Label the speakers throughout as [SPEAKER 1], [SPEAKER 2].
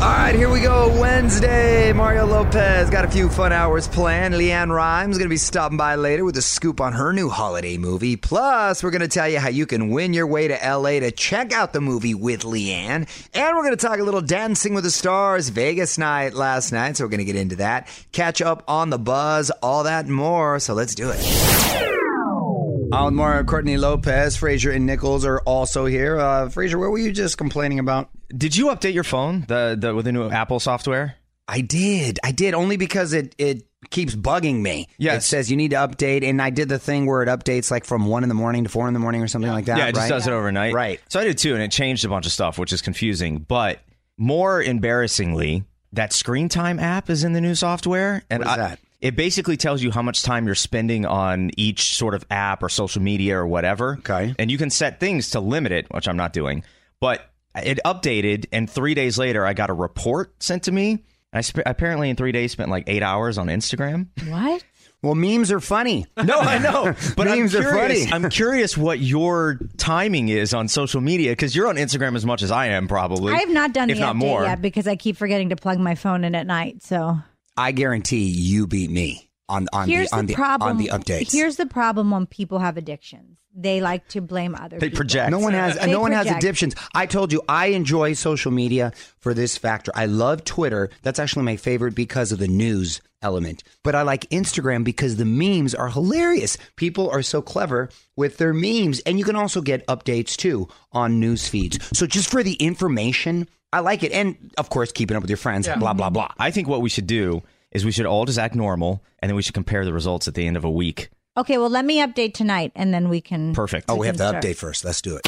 [SPEAKER 1] All right, here we go. Wednesday. Mario Lopez got a few fun hours planned. LeAnn Rimes going to be stopping by later with a scoop on her new holiday movie. Plus, we're going to tell you how you can win your way to LA to check out the movie with LeAnn. And we're going to talk a little Dancing with the Stars Vegas night last night. So we're going to get into that. Catch up on the buzz, all that and more. So let's do it. Mario Courtney Lopez, Frazier and Nichols are also here. Uh, Frazier, what were you just complaining about?
[SPEAKER 2] Did you update your phone the, the with the new Apple software?
[SPEAKER 1] I did. I did only because it it keeps bugging me.
[SPEAKER 2] Yes.
[SPEAKER 1] It says you need to update, and I did the thing where it updates like from one in the morning to four in the morning or something like that.
[SPEAKER 2] yeah, it just
[SPEAKER 1] right?
[SPEAKER 2] does it overnight.
[SPEAKER 1] Right.
[SPEAKER 2] So I did too, and it changed a bunch of stuff, which is confusing. But more embarrassingly, that screen time app is in the new software. And
[SPEAKER 1] What is
[SPEAKER 2] I-
[SPEAKER 1] that?
[SPEAKER 2] It basically tells you how much time you're spending on each sort of app or social media or whatever.
[SPEAKER 1] Okay.
[SPEAKER 2] And you can set things to limit it, which I'm not doing. But it updated, and three days later, I got a report sent to me. I sp- apparently in three days spent like eight hours on Instagram.
[SPEAKER 3] What?
[SPEAKER 1] Well, memes are funny.
[SPEAKER 2] No, I know, but
[SPEAKER 1] Memes
[SPEAKER 2] I'm
[SPEAKER 1] are
[SPEAKER 2] curious,
[SPEAKER 1] funny.
[SPEAKER 2] I'm curious what your timing is on social media because you're on Instagram as much as I am, probably.
[SPEAKER 3] I have not done
[SPEAKER 2] if
[SPEAKER 3] the
[SPEAKER 2] not
[SPEAKER 3] update
[SPEAKER 2] more.
[SPEAKER 3] yet because I keep forgetting to plug my phone in at night. So
[SPEAKER 1] I guarantee you beat me on on
[SPEAKER 3] here's
[SPEAKER 1] the on
[SPEAKER 3] the,
[SPEAKER 1] the
[SPEAKER 3] problem.
[SPEAKER 1] on the updates.
[SPEAKER 3] Here's the problem when people have addictions. They like to blame other
[SPEAKER 2] They
[SPEAKER 3] people.
[SPEAKER 2] project.
[SPEAKER 1] No one has
[SPEAKER 3] They
[SPEAKER 1] no one has addictions. I told you I enjoy social media for this factor. I love Twitter. That's actually my favorite because of the news element. But I like Instagram because the memes are hilarious. People are so clever with their memes and you can also get updates too on news feeds. So just for the information, I like it and of course keeping up with your friends, blah blah blah.
[SPEAKER 2] I think what we should do is we should all just act normal, and then we should compare the results at the end of a week.
[SPEAKER 3] Okay, well, let me update tonight, and then we can.
[SPEAKER 2] Perfect.
[SPEAKER 1] Oh, we have
[SPEAKER 3] can
[SPEAKER 1] to
[SPEAKER 3] start.
[SPEAKER 1] update first. Let's do it.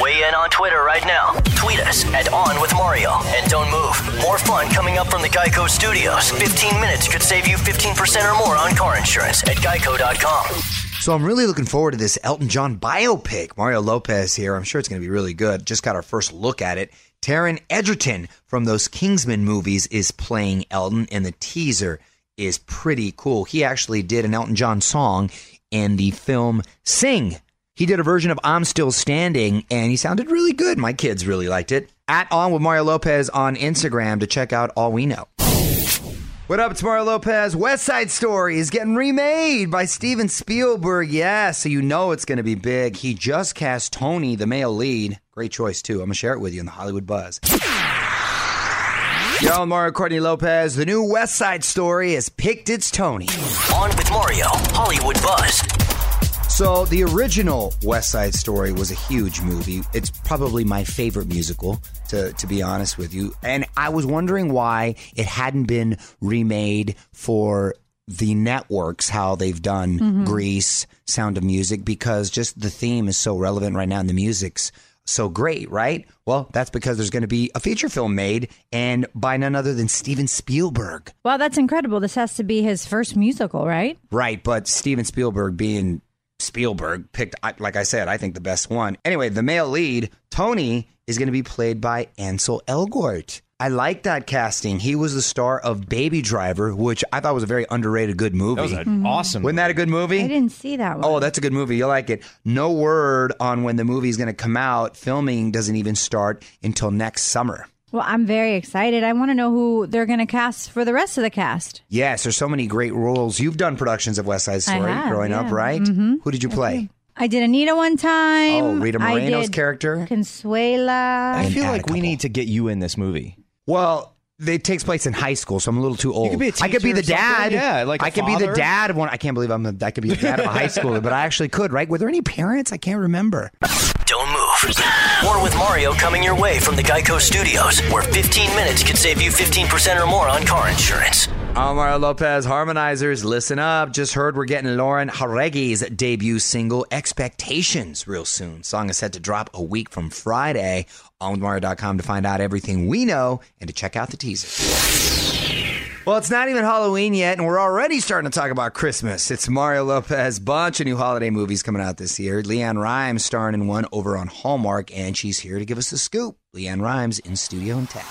[SPEAKER 4] Weigh in on Twitter right now. Tweet us at On With Mario. And don't move. More fun coming up from the Geico Studios. 15 minutes could save you 15% or more on car insurance at geico.com.
[SPEAKER 1] So I'm really looking forward to this Elton John biopic. Mario Lopez here. I'm sure it's going to be really good. Just got our first look at it. Taron Egerton from those Kingsman movies is playing Elton, and the teaser is pretty cool. He actually did an Elton John song in the film Sing. He did a version of I'm Still Standing, and he sounded really good. My kids really liked it. At On with Mario Lopez on Instagram to check out all we know. What up? It's Mario Lopez. West Side Story is getting remade by Steven Spielberg. Yeah, so you know it's going to be big. He just cast Tony, the male lead. Great choice, too. I'm going to share it with you in the Hollywood Buzz. Yo, I'm Mario Courtney Lopez. The new West Side Story has picked its Tony.
[SPEAKER 4] On with Mario, Hollywood Buzz.
[SPEAKER 1] So, the original West Side Story was a huge movie. It's probably my favorite musical, to, to be honest with you. And I was wondering why it hadn't been remade for the networks, how they've done mm-hmm. Grease, Sound of Music, because just the theme is so relevant right now and the music's so great, right? Well, that's because there's going to be a feature film made and by none other than Steven Spielberg.
[SPEAKER 3] Wow, that's incredible. This has to be his first musical, right?
[SPEAKER 1] Right, but Steven Spielberg being Spielberg picked, like I said, I think the best one. Anyway, the male lead, Tony, is going to be played by Ansel Elgort. I like that casting. He was the star of Baby Driver, which I thought was a very underrated good movie.
[SPEAKER 2] That was an mm-hmm. awesome.
[SPEAKER 1] Wasn't that a good movie?
[SPEAKER 3] I didn't see that one.
[SPEAKER 1] Oh, that's a good movie. You'll like it. No word on when the movie's going to come out. Filming doesn't even start until next summer.
[SPEAKER 3] Well, I'm very excited. I want to know who they're going to cast for the rest of the cast.
[SPEAKER 1] Yes, there's so many great roles. You've done productions of West Side Story
[SPEAKER 3] have,
[SPEAKER 1] growing up,
[SPEAKER 3] yeah.
[SPEAKER 1] right? Mm-hmm. Who did you play?
[SPEAKER 3] I did Anita one time.
[SPEAKER 1] Oh, Rita
[SPEAKER 3] I
[SPEAKER 1] Moreno's
[SPEAKER 3] did
[SPEAKER 1] character?
[SPEAKER 3] Consuela.
[SPEAKER 2] I feel like we need to get you in this movie.
[SPEAKER 1] Well, it takes place in high school, so I'm a little too old.
[SPEAKER 2] could be a
[SPEAKER 1] I could be the dad.
[SPEAKER 2] Yeah, like a
[SPEAKER 1] I could be the
[SPEAKER 2] father.
[SPEAKER 1] dad of one. I can't believe I'm. A, I could be the dad of a high schooler, but I actually could. Right? Were there any parents? I can't remember.
[SPEAKER 4] Don't move. More with Mario coming your way from the Geico Studios, where 15 minutes could save you 15% or more on car insurance.
[SPEAKER 1] I'm Mario Lopez. Harmonizers, listen up. Just heard we're getting Lauren Jauregui's debut single, Expectations, real soon. Song is set to drop a week from Friday. OnWithMario.com to find out everything we know and to check out the teaser. Well, it's not even Halloween yet, and we're already starting to talk about Christmas. It's Mario Lopez, bunch of new holiday movies coming out this year. LeAnn Rimes starring in one over on Hallmark, and she's here to give us the scoop. LeAnn Rimes in studio and tech.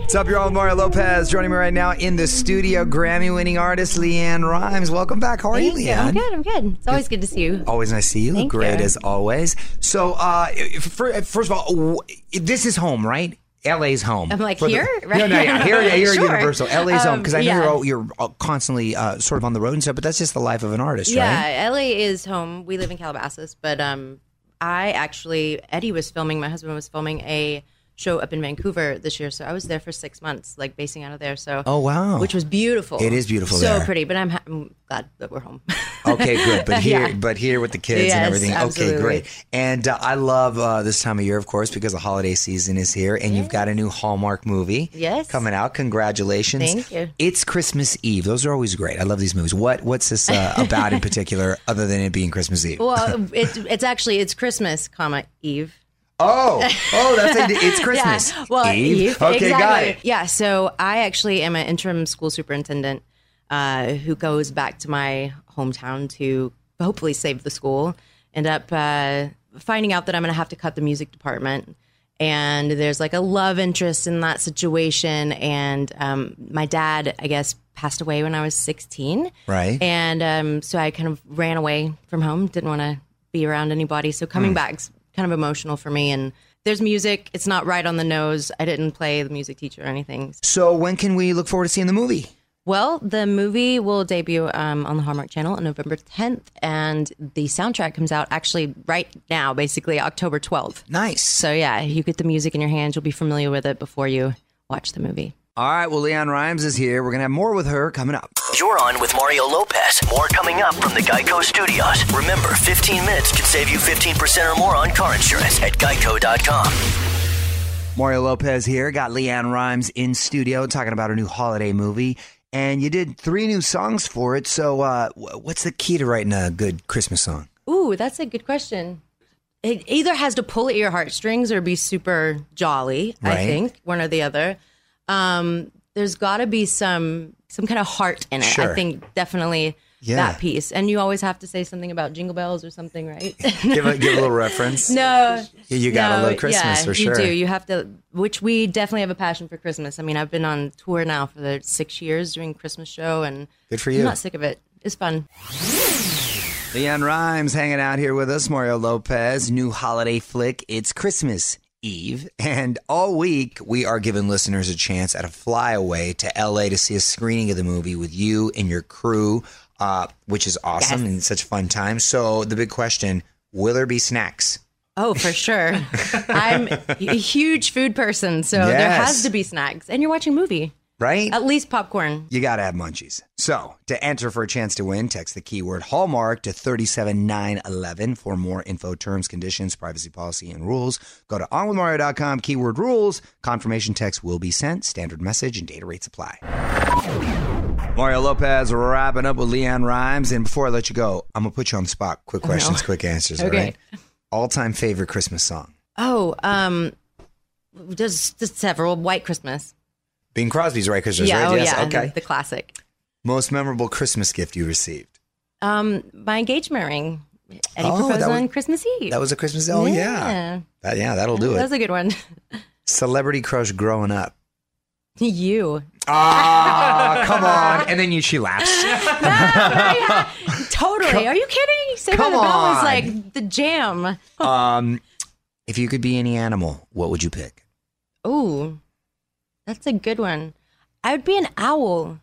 [SPEAKER 1] What's up, y'all? Mario Lopez joining me right now in the studio. Grammy-winning artist LeAnn Rimes. Welcome back. How are you,
[SPEAKER 5] Thank you.
[SPEAKER 1] LeAnn?
[SPEAKER 5] I'm good. I'm good. It's always good to see you.
[SPEAKER 1] Always nice to see you.
[SPEAKER 5] Thank
[SPEAKER 1] great
[SPEAKER 5] you.
[SPEAKER 1] as always. So, uh, for, first of all, this is home, right? LA's home.
[SPEAKER 5] I'm like,
[SPEAKER 1] here, the-
[SPEAKER 5] here?
[SPEAKER 1] No, no, yeah. Here, here at
[SPEAKER 5] Sure.
[SPEAKER 1] Universal. LA's home.
[SPEAKER 5] Um,
[SPEAKER 1] Because I know
[SPEAKER 5] yeah.
[SPEAKER 1] you're, all- you're uh, constantly uh, sort of on the road and stuff, but that's just the life of an artist, right?
[SPEAKER 5] Yeah, LA is home. We live in Calabasas, but um, I actually Eddie was filming. My husband was filming a show up in Vancouver this year, so I was there for six months, like basing out of there. So
[SPEAKER 1] Oh, wow.
[SPEAKER 5] which was beautiful.
[SPEAKER 1] It is beautiful
[SPEAKER 5] so
[SPEAKER 1] there.
[SPEAKER 5] pretty. But I'm, ha- I'm glad that we're home.
[SPEAKER 1] Okay, good. But here,
[SPEAKER 5] Yeah.
[SPEAKER 1] but here with the kids and
[SPEAKER 5] Yes,
[SPEAKER 1] everything. Okay, great. And uh, I love uh, this time of year, of course, because the holiday season is here, and you've got a new Hallmark movie.
[SPEAKER 5] Yes.
[SPEAKER 1] coming out. Congratulations!
[SPEAKER 5] Thank you.
[SPEAKER 1] It's Christmas Eve. Those are always great. I love these movies. What What's this uh, about in particular, other than it being Christmas Eve?
[SPEAKER 5] well, it's it's actually it's Christmas, comma Eve.
[SPEAKER 1] Oh, oh, that's a, it's Christmas.
[SPEAKER 5] Yeah. Well,
[SPEAKER 1] Eve. Okay,
[SPEAKER 5] exactly.
[SPEAKER 1] got it.
[SPEAKER 5] Yeah. So I actually am an interim school superintendent uh, who goes back to my hometown to hopefully save the school. End up uh, finding out that I'm going to have to cut the music department. And there's like a love interest in that situation. And um, my dad, I guess, passed away when I was 16.
[SPEAKER 1] Right.
[SPEAKER 5] And um, so I kind of ran away from home, didn't want to be around anybody. So coming
[SPEAKER 1] Hmm.
[SPEAKER 5] back's kind of emotional for me. And there's music. It's not right on the nose. I didn't play the music teacher or anything.
[SPEAKER 1] So when can we look forward to seeing the movie?
[SPEAKER 5] Well, the movie will debut um, on the Hallmark Channel on November 10th, and the soundtrack comes out actually right now, basically October 12th.
[SPEAKER 1] Nice.
[SPEAKER 5] So yeah, you get the music in your hands. You'll be familiar with it before you watch the movie.
[SPEAKER 1] All right. Well, LeAnn Rimes is here. We're gonna have more with her coming up.
[SPEAKER 4] You're on with Mario Lopez. More coming up from the Geico Studios. Remember, 15 minutes can save you 15% or more on car insurance at geico.com.
[SPEAKER 1] Mario Lopez here. Got LeAnn Rimes in studio talking about her new holiday movie. And you did three new songs for it. So, uh, what's the key to writing a good Christmas song?
[SPEAKER 5] Ooh, that's a good question. It either has to pull at your heartstrings or be super jolly.
[SPEAKER 1] Right.
[SPEAKER 5] I think one or the other. Um, there's got to be some some kind of heart in it.
[SPEAKER 1] Sure.
[SPEAKER 5] I think definitely
[SPEAKER 1] Yeah.
[SPEAKER 5] that piece. And you always have to say something about jingle bells or something, right?
[SPEAKER 1] Give a, give a little reference.
[SPEAKER 5] no,
[SPEAKER 1] You gotta
[SPEAKER 5] no,
[SPEAKER 1] love Christmas
[SPEAKER 5] yeah,
[SPEAKER 1] for sure.
[SPEAKER 5] You do. You have to. Which we definitely have a passion for Christmas. I mean, I've been on tour now for the six years doing Christmas show, and
[SPEAKER 1] Good for you.
[SPEAKER 5] I'm not sick of it. It's fun.
[SPEAKER 1] LeAnn Rimes hanging out here with us. Mario Lopez, new holiday flick. It's Christmas Eve. And all week, we are giving listeners a chance at a flyaway to LA to see a screening of the movie with you and your crew, uh, which is awesome and such a fun time. So, the big question will there be snacks?
[SPEAKER 5] Oh, for sure. I'm a huge food person, so there has to be snacks. And you're watching a movie.
[SPEAKER 1] Right?
[SPEAKER 5] At least popcorn.
[SPEAKER 1] You got to have munchies. So, to enter for a chance to win, text the keyword Hallmark to 37911 for more info, terms, conditions, privacy policy, and rules. Go to onwithmario.com, keyword rules. Confirmation text will be sent. Standard message and data rates apply. Mario Lopez wrapping up with LeAnn Rimes. And before I let you go, I'm going to put you on the spot. Quick questions, quick answers. All
[SPEAKER 5] Okay.
[SPEAKER 1] right? All time favorite Christmas song?
[SPEAKER 5] Oh, um, just, just several. White Christmas.
[SPEAKER 1] Bing Crosby's Right Christmas,
[SPEAKER 5] yeah,
[SPEAKER 1] right?
[SPEAKER 5] oh
[SPEAKER 1] yes.
[SPEAKER 5] yeah,
[SPEAKER 1] Okay.
[SPEAKER 5] the classic.
[SPEAKER 1] Most memorable Christmas gift you received?
[SPEAKER 5] Um, my engagement ring. Eddie
[SPEAKER 1] Oh,
[SPEAKER 5] proposed
[SPEAKER 1] was-
[SPEAKER 5] on Christmas Eve.
[SPEAKER 1] That was a Christmas. Oh, yeah.
[SPEAKER 5] Yeah.
[SPEAKER 1] That, yeah, that'll do
[SPEAKER 5] that
[SPEAKER 1] it.
[SPEAKER 5] was a good one.
[SPEAKER 1] Celebrity crush growing up.
[SPEAKER 5] you.
[SPEAKER 1] Ah, come on. And then you, she laughs.
[SPEAKER 5] Totally. Are you kidding? Saved by
[SPEAKER 1] come
[SPEAKER 5] the Bell
[SPEAKER 1] on.
[SPEAKER 5] was like the jam.
[SPEAKER 1] Um, if you could be any animal, what would you pick?
[SPEAKER 5] Ooh, that's a good one. I would be an owl.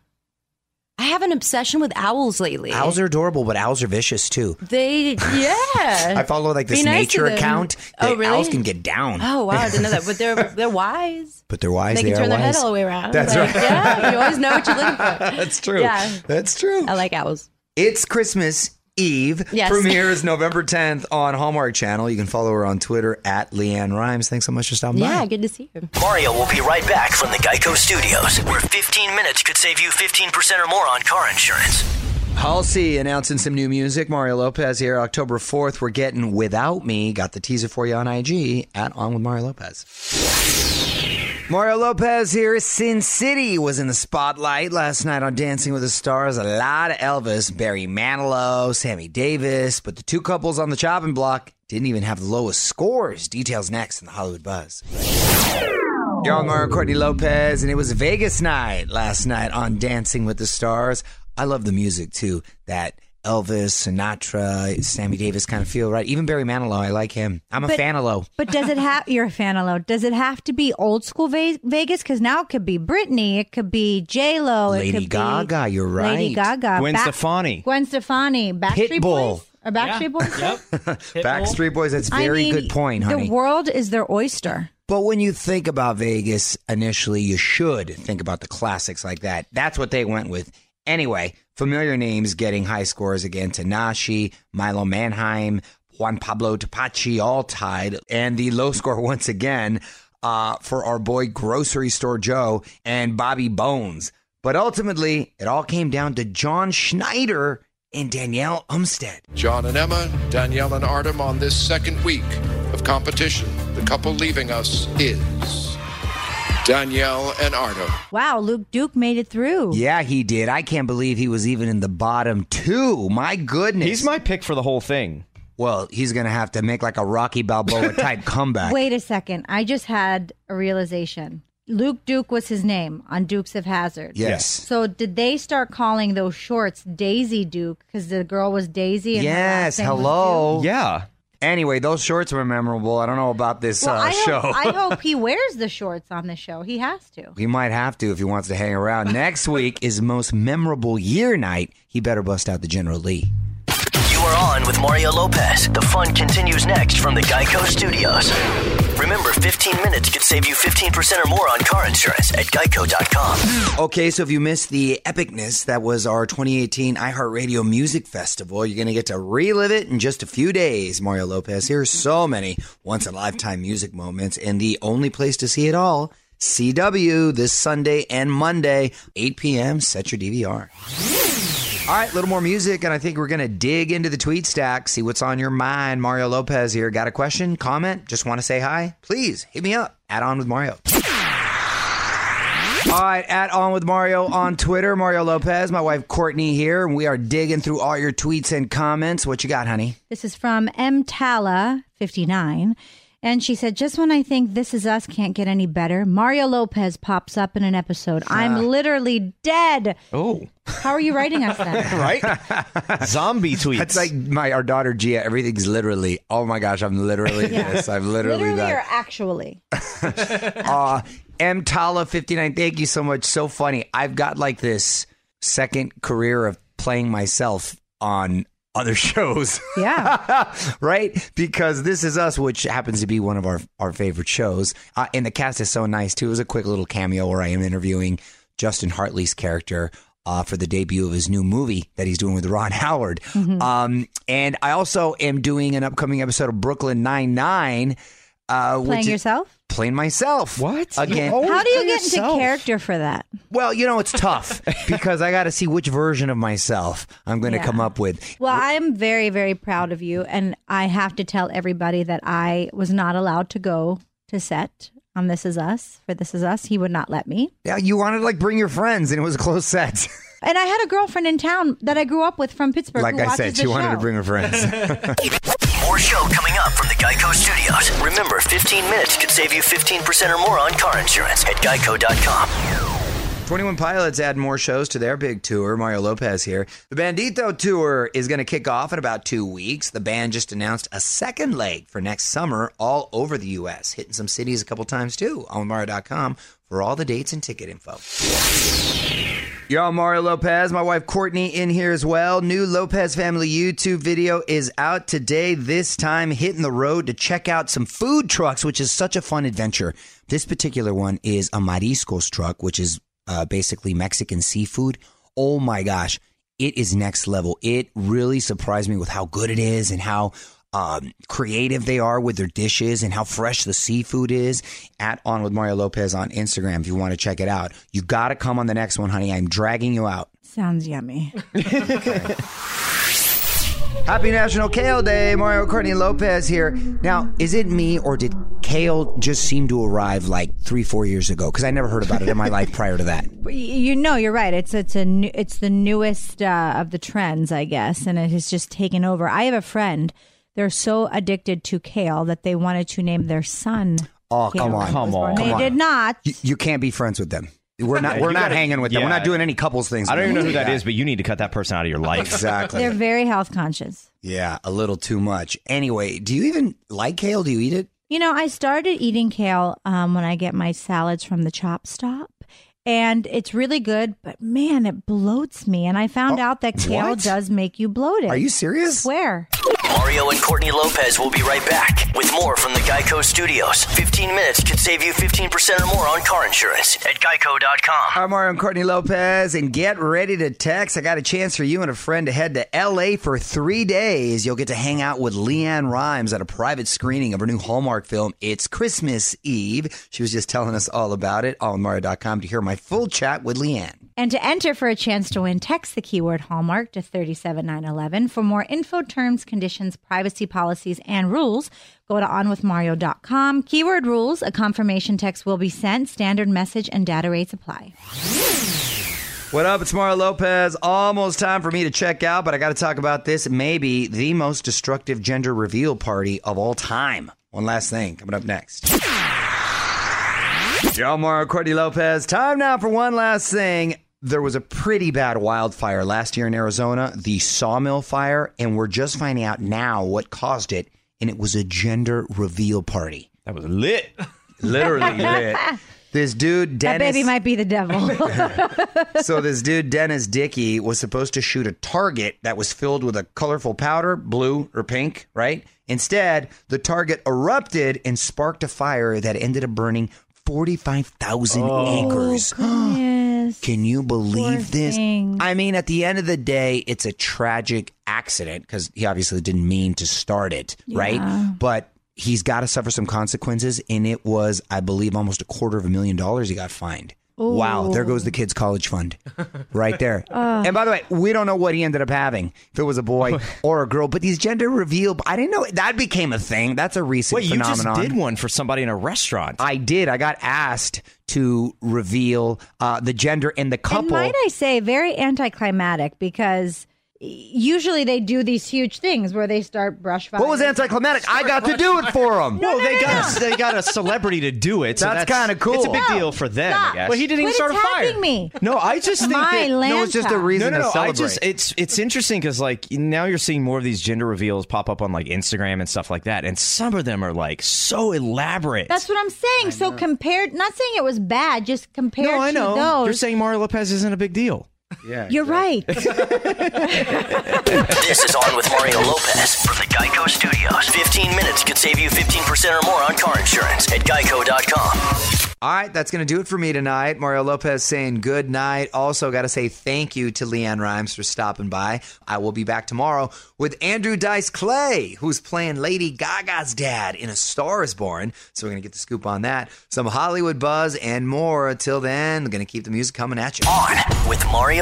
[SPEAKER 5] I have an obsession with owls lately.
[SPEAKER 1] Owls are adorable, but owls are vicious too.
[SPEAKER 5] They, yeah.
[SPEAKER 1] I follow like this
[SPEAKER 5] nice
[SPEAKER 1] nature account.
[SPEAKER 5] Oh, really?
[SPEAKER 1] Owls can get down,
[SPEAKER 5] Oh wow, I didn't know that. But they're they're wise.
[SPEAKER 1] but they're wise.
[SPEAKER 5] They can
[SPEAKER 1] are
[SPEAKER 5] turn their head all the way around.
[SPEAKER 1] That's
[SPEAKER 5] Like,
[SPEAKER 1] right.
[SPEAKER 5] Yeah, you always know what you're looking for.
[SPEAKER 1] That's true.
[SPEAKER 5] Yeah.
[SPEAKER 1] That's true.
[SPEAKER 5] I like owls.
[SPEAKER 1] It's Christmas Eve.
[SPEAKER 5] Yes.
[SPEAKER 1] Premieres November 10th on Hallmark Channel. You can follow her on Twitter at LeAnn Rimes. Thanks so much for stopping
[SPEAKER 5] Yeah,
[SPEAKER 1] by.
[SPEAKER 5] Yeah, good to see you.
[SPEAKER 4] Mario will be right back from the Geico Studios, where 15 minutes could save you 15% or more on car insurance.
[SPEAKER 1] Halsey announcing some new music. Mario Lopez here. October 4th, we're getting Without Me. Got the teaser for you on IG at On With Mario Lopez. Mario Lopez here. Sin City was in the spotlight last night on Dancing with the Stars. A lot of Elvis, Barry Manilow, Sammy Davis, but the two couples on the chopping block didn't even have the lowest scores. Details next in the Hollywood Buzz. You're Mario Courtney Lopez, and it was Vegas night last night on Dancing with the Stars. I love the music too. That Elvis, Sinatra, Sammy Davis kind of feel, right? Even Barry Manilow, I like him. I'm a
[SPEAKER 3] But-
[SPEAKER 1] fan of Low.
[SPEAKER 3] But does it have? You're a fan of Lo. Does it have to be old school Ve- Vegas? Because now it could be Britney, it could be J Lo, it
[SPEAKER 1] Lady
[SPEAKER 3] could be
[SPEAKER 1] Gaga, you're right, Lady.
[SPEAKER 3] Gaga,
[SPEAKER 2] Gwen
[SPEAKER 3] Ba-
[SPEAKER 2] Stefani.
[SPEAKER 3] Gwen Stefani, Backstreet
[SPEAKER 1] Pitbull.
[SPEAKER 3] Boys, or Backstreet Boys.
[SPEAKER 6] Yep. Pitbull.
[SPEAKER 1] Backstreet Boys, that's
[SPEAKER 3] I
[SPEAKER 1] very
[SPEAKER 3] mean,
[SPEAKER 1] good point, honey.
[SPEAKER 3] The world is their oyster.
[SPEAKER 1] But when you think about Vegas initially, you should think about the classics like that. That's what they went with. Anyway, familiar names getting high scores again. Tinashe, Milo Manheim, Juan Pablo Di Pace all tied. And the low score once again uh, for our boy Grocery Store Joe and Bobby Bones. But ultimately, it all came down to John Schneider and Danelle Umstead.
[SPEAKER 7] John and Emma, Danielle and Artem on this second week of competition. The couple leaving us is Danielle and Artem.
[SPEAKER 3] Wow, Luke Duke made it through.
[SPEAKER 1] Yeah, he did. I can't believe he was even in the bottom two. My goodness.
[SPEAKER 2] He's my pick for the whole thing.
[SPEAKER 1] Well, he's going to have to make like a Rocky Balboa type comeback.
[SPEAKER 3] Wait a second. I just had a realization. Luke Duke was his name on Dukes of Hazzard.
[SPEAKER 1] Yes.
[SPEAKER 3] So did they start calling those shorts Daisy Duke because the girl was Daisy? And
[SPEAKER 1] Yes. Hello.
[SPEAKER 2] Yeah.
[SPEAKER 1] Anyway, those shorts were memorable. I don't know about this
[SPEAKER 3] Well,
[SPEAKER 1] uh,
[SPEAKER 3] I,
[SPEAKER 1] show.
[SPEAKER 3] I hope he wears the shorts on the show. He has to.
[SPEAKER 1] he might have to if he wants to hang around. Next week is most memorable year night. He better bust out the General Lee.
[SPEAKER 4] With Mario Lopez. The fun continues next from the Geico Studios. Remember, 15 minutes could save you 15% or more on car insurance at geico.com.
[SPEAKER 1] Okay, so if you missed the epicness that was our 2018 iHeartRadio Music Festival, you're going to get to relive it in just a few days. Mario Lopez, here's so many once in a lifetime music moments, and the only place to see it all. CW this Sunday and Monday, 8 p.m. Set your DVR. All right, a little more music, and I think we're going to dig into the tweet stack, see what's on your mind. Mario Lopez here. Got a question, comment, just want to say hi? Please hit me up. Add on with Mario. All right, at On With Mario on Twitter, Mario Lopez, my wife Courtney here, we are digging through all your tweets and comments. What you got, honey?
[SPEAKER 3] This is from M Tala 59. And she said, just when I think This Is Us can't get any better, Mario Lopez pops up in an episode. I'm literally dead.
[SPEAKER 2] Oh,
[SPEAKER 3] How are you writing us that?
[SPEAKER 2] right? Zombie tweets.
[SPEAKER 1] That's like my our daughter Gia. Everything's literally. Oh my gosh, I'm literally this. I'm literally,
[SPEAKER 3] literally
[SPEAKER 1] that.
[SPEAKER 3] or actually?
[SPEAKER 1] Uh, M Tala 59, thank you so much. So funny. I've got like this second career of playing myself on other shows.
[SPEAKER 3] Yeah.
[SPEAKER 1] right? Because This Is Us, which happens to be one of our, our favorite shows. Uh, and the cast is so nice, too. It was a quick little cameo where I am interviewing Justin Hartley's character. Uh, for the debut of his new movie that he's doing with Ron Howard. Um, and I also am doing an upcoming episode of Brooklyn Nine-Nine. Uh, which
[SPEAKER 3] Playing
[SPEAKER 1] is-
[SPEAKER 3] yourself?
[SPEAKER 1] Playing myself.
[SPEAKER 2] What?
[SPEAKER 1] Again.
[SPEAKER 3] How do you get
[SPEAKER 2] yourself.
[SPEAKER 3] into character for that?
[SPEAKER 1] Well, you know, it's tough because I got to see which version of myself I'm going to
[SPEAKER 3] Yeah.
[SPEAKER 1] come up with.
[SPEAKER 3] Well, I am very, very proud of you. And I have to tell everybody that I was not allowed to go to set on This Is Us for This Is Us. He would not let me.
[SPEAKER 1] Yeah, you wanted to like bring your friends, and it was a close set.
[SPEAKER 3] And I had a girlfriend in town that I grew up with from Pittsburgh.
[SPEAKER 1] like
[SPEAKER 3] who
[SPEAKER 1] I said,
[SPEAKER 3] the
[SPEAKER 1] she wanted to bring her friends.
[SPEAKER 4] More show coming up from the Geico Studios. Remember, 15 minutes could save you 15% or more on car insurance at geico.com.
[SPEAKER 1] 21 Pilots add more shows to their big tour. Mario Lopez here. The Bandito tour is going to kick off in about two weeks. The band just announced a second leg for next summer all over the U.S., hitting some cities a couple times too. On Mario.com for all the dates and ticket info. I'm Mario Lopez. My wife Courtney in here as well. New Lopez family YouTube video is out today. This time hitting the road to check out some food trucks, which is such a fun adventure. This particular one is a mariscos truck, which is uh, basically Mexican seafood. Oh my gosh, it is next level. It really surprised me with how good it is and how um, creative they are with their dishes and how fresh the seafood is. At On with Mario Lopez on Instagram if you want to check it out. You got to come on the next one, honey. I'm dragging you out.
[SPEAKER 3] Sounds yummy.
[SPEAKER 1] Happy National Kale Day. Mario Courtney Lopez here. Now, is it me or did kale just seem to arrive like three, four years ago? Because I never heard about it in my life prior to that.
[SPEAKER 3] You know, you're right. It's it's a new, it's the newest uh, of the trends, I guess, and it has just taken over. I have a friend. They're so addicted to kale that they wanted to name their son.
[SPEAKER 1] Oh,
[SPEAKER 3] Kale
[SPEAKER 1] come on.
[SPEAKER 2] Come on.
[SPEAKER 3] They
[SPEAKER 1] Come on.
[SPEAKER 3] did not.
[SPEAKER 1] You, you can't be friends with them. We're not.
[SPEAKER 2] Yeah,
[SPEAKER 1] we're not
[SPEAKER 2] gotta-
[SPEAKER 1] hanging with them. We're not doing any couples things.
[SPEAKER 2] I don't even know who that
[SPEAKER 1] Yeah.
[SPEAKER 2] is, but you need to cut that person out of your life.
[SPEAKER 1] Exactly.
[SPEAKER 3] They're very health conscious.
[SPEAKER 1] yeah, a little too much. Anyway, do you even like kale? Do you eat it?
[SPEAKER 3] You know, I started eating kale um, when I get my salads from the Chop Stop, and it's really good. But man, it bloats me. And I found out that kale
[SPEAKER 1] Oh, what?
[SPEAKER 3] does make you bloated.
[SPEAKER 1] Are you serious?
[SPEAKER 3] Swear.
[SPEAKER 4] Mario and Courtney Lopez will be right back with more from the Geico Studios. 15 minutes could save you 15% or more on car insurance at geico.com.
[SPEAKER 1] I'm Mario and Courtney Lopez, and get ready to text. I got a chance for you and a friend to head to LA for three days. You'll get to hang out with LeAnn Rimes at a private screening of her new Hallmark film, It's Christmas Eve. She was just telling us all about it on Mario.com to hear my full chat with LeAnn.
[SPEAKER 3] And to enter for a chance to win, text the keyword Hallmark to 37911. For more info, terms, conditions, privacy policies, and rules, go to onwithmario.com. Keyword rules, a confirmation text will be sent. Standard message and data rates apply.
[SPEAKER 1] What up? It's Mario Lopez. Almost time for me to check out, but I got to talk about this. Maybe the most destructive gender reveal party of all time. One last thing coming up next. Yo, Mario Courtney Lopez. Time now for one last thing. There was a pretty bad wildfire last year in Arizona, the Sawmill Fire, and we're just finding out now what caused it, and it was a gender reveal party.
[SPEAKER 2] That was lit.
[SPEAKER 1] Literally lit. This dude,
[SPEAKER 3] That baby might be the devil.
[SPEAKER 1] so this dude Dennis Dickey was supposed to shoot a target that was filled with a colorful powder, blue or pink, right? Instead, the target erupted and sparked a fire that ended up burning 45,000 acres. Can you believe this?
[SPEAKER 3] thing.
[SPEAKER 1] I mean, at the end of the day, it's a tragic accident because he obviously didn't mean to start it, right? But he's got to suffer some consequences. And it was, I believe, almost a quarter of a million dollars he got fined. Wow, there goes the kid's college fund right there. and by the way, we don't know what he ended up having, if it was a boy or a girl, but these gender reveal, I didn't know that became a thing. That's a recent
[SPEAKER 2] Wait, you just
[SPEAKER 1] phenomenon.
[SPEAKER 2] did one for somebody in a restaurant.
[SPEAKER 1] I did. I got asked to reveal uh, the gender in the couple.
[SPEAKER 3] And might I say, very anticlimactic because usually they do these huge things where they start brush fire.
[SPEAKER 1] What was anticlimactic? I got to do it for them.
[SPEAKER 2] No, they got a, they got a celebrity to do it. So
[SPEAKER 1] That's
[SPEAKER 2] that's,
[SPEAKER 1] kinda cool.
[SPEAKER 2] It's a big
[SPEAKER 3] No,
[SPEAKER 2] deal for them.
[SPEAKER 3] stop.
[SPEAKER 2] I guess.
[SPEAKER 6] Well, he didn't even start a fire.
[SPEAKER 3] attacking me.
[SPEAKER 2] No, I just think
[SPEAKER 3] My
[SPEAKER 2] that,
[SPEAKER 3] land
[SPEAKER 1] No, it's just a reason
[SPEAKER 2] no, no,
[SPEAKER 1] to
[SPEAKER 2] no. I just it's it's interesting because like now you're seeing more of these gender reveals pop up on like Instagram and stuff like that, and some of them are like so elaborate.
[SPEAKER 3] That's what I'm saying. So compared, not saying it was bad, just compared
[SPEAKER 2] no, I
[SPEAKER 3] to
[SPEAKER 2] know.
[SPEAKER 3] those.
[SPEAKER 2] You're saying Mario Lopez isn't a big deal.
[SPEAKER 6] Yeah.
[SPEAKER 3] You're right.
[SPEAKER 4] This is On with Mario Lopez from the Geico Studios. 15 minutes could save you 15% or more on car insurance at geico.com.
[SPEAKER 1] All right, that's going to do it for me tonight. Mario Lopez saying good night. Also, got to say thank you to LeAnn Rimes for stopping by. I will be back tomorrow with Andrew Dice Clay, who's playing Lady Gaga's dad in A Star is Born. So, we're going to get the scoop on that, some Hollywood buzz, and more. Until then, we're going to keep the music coming at you.
[SPEAKER 4] On with Mario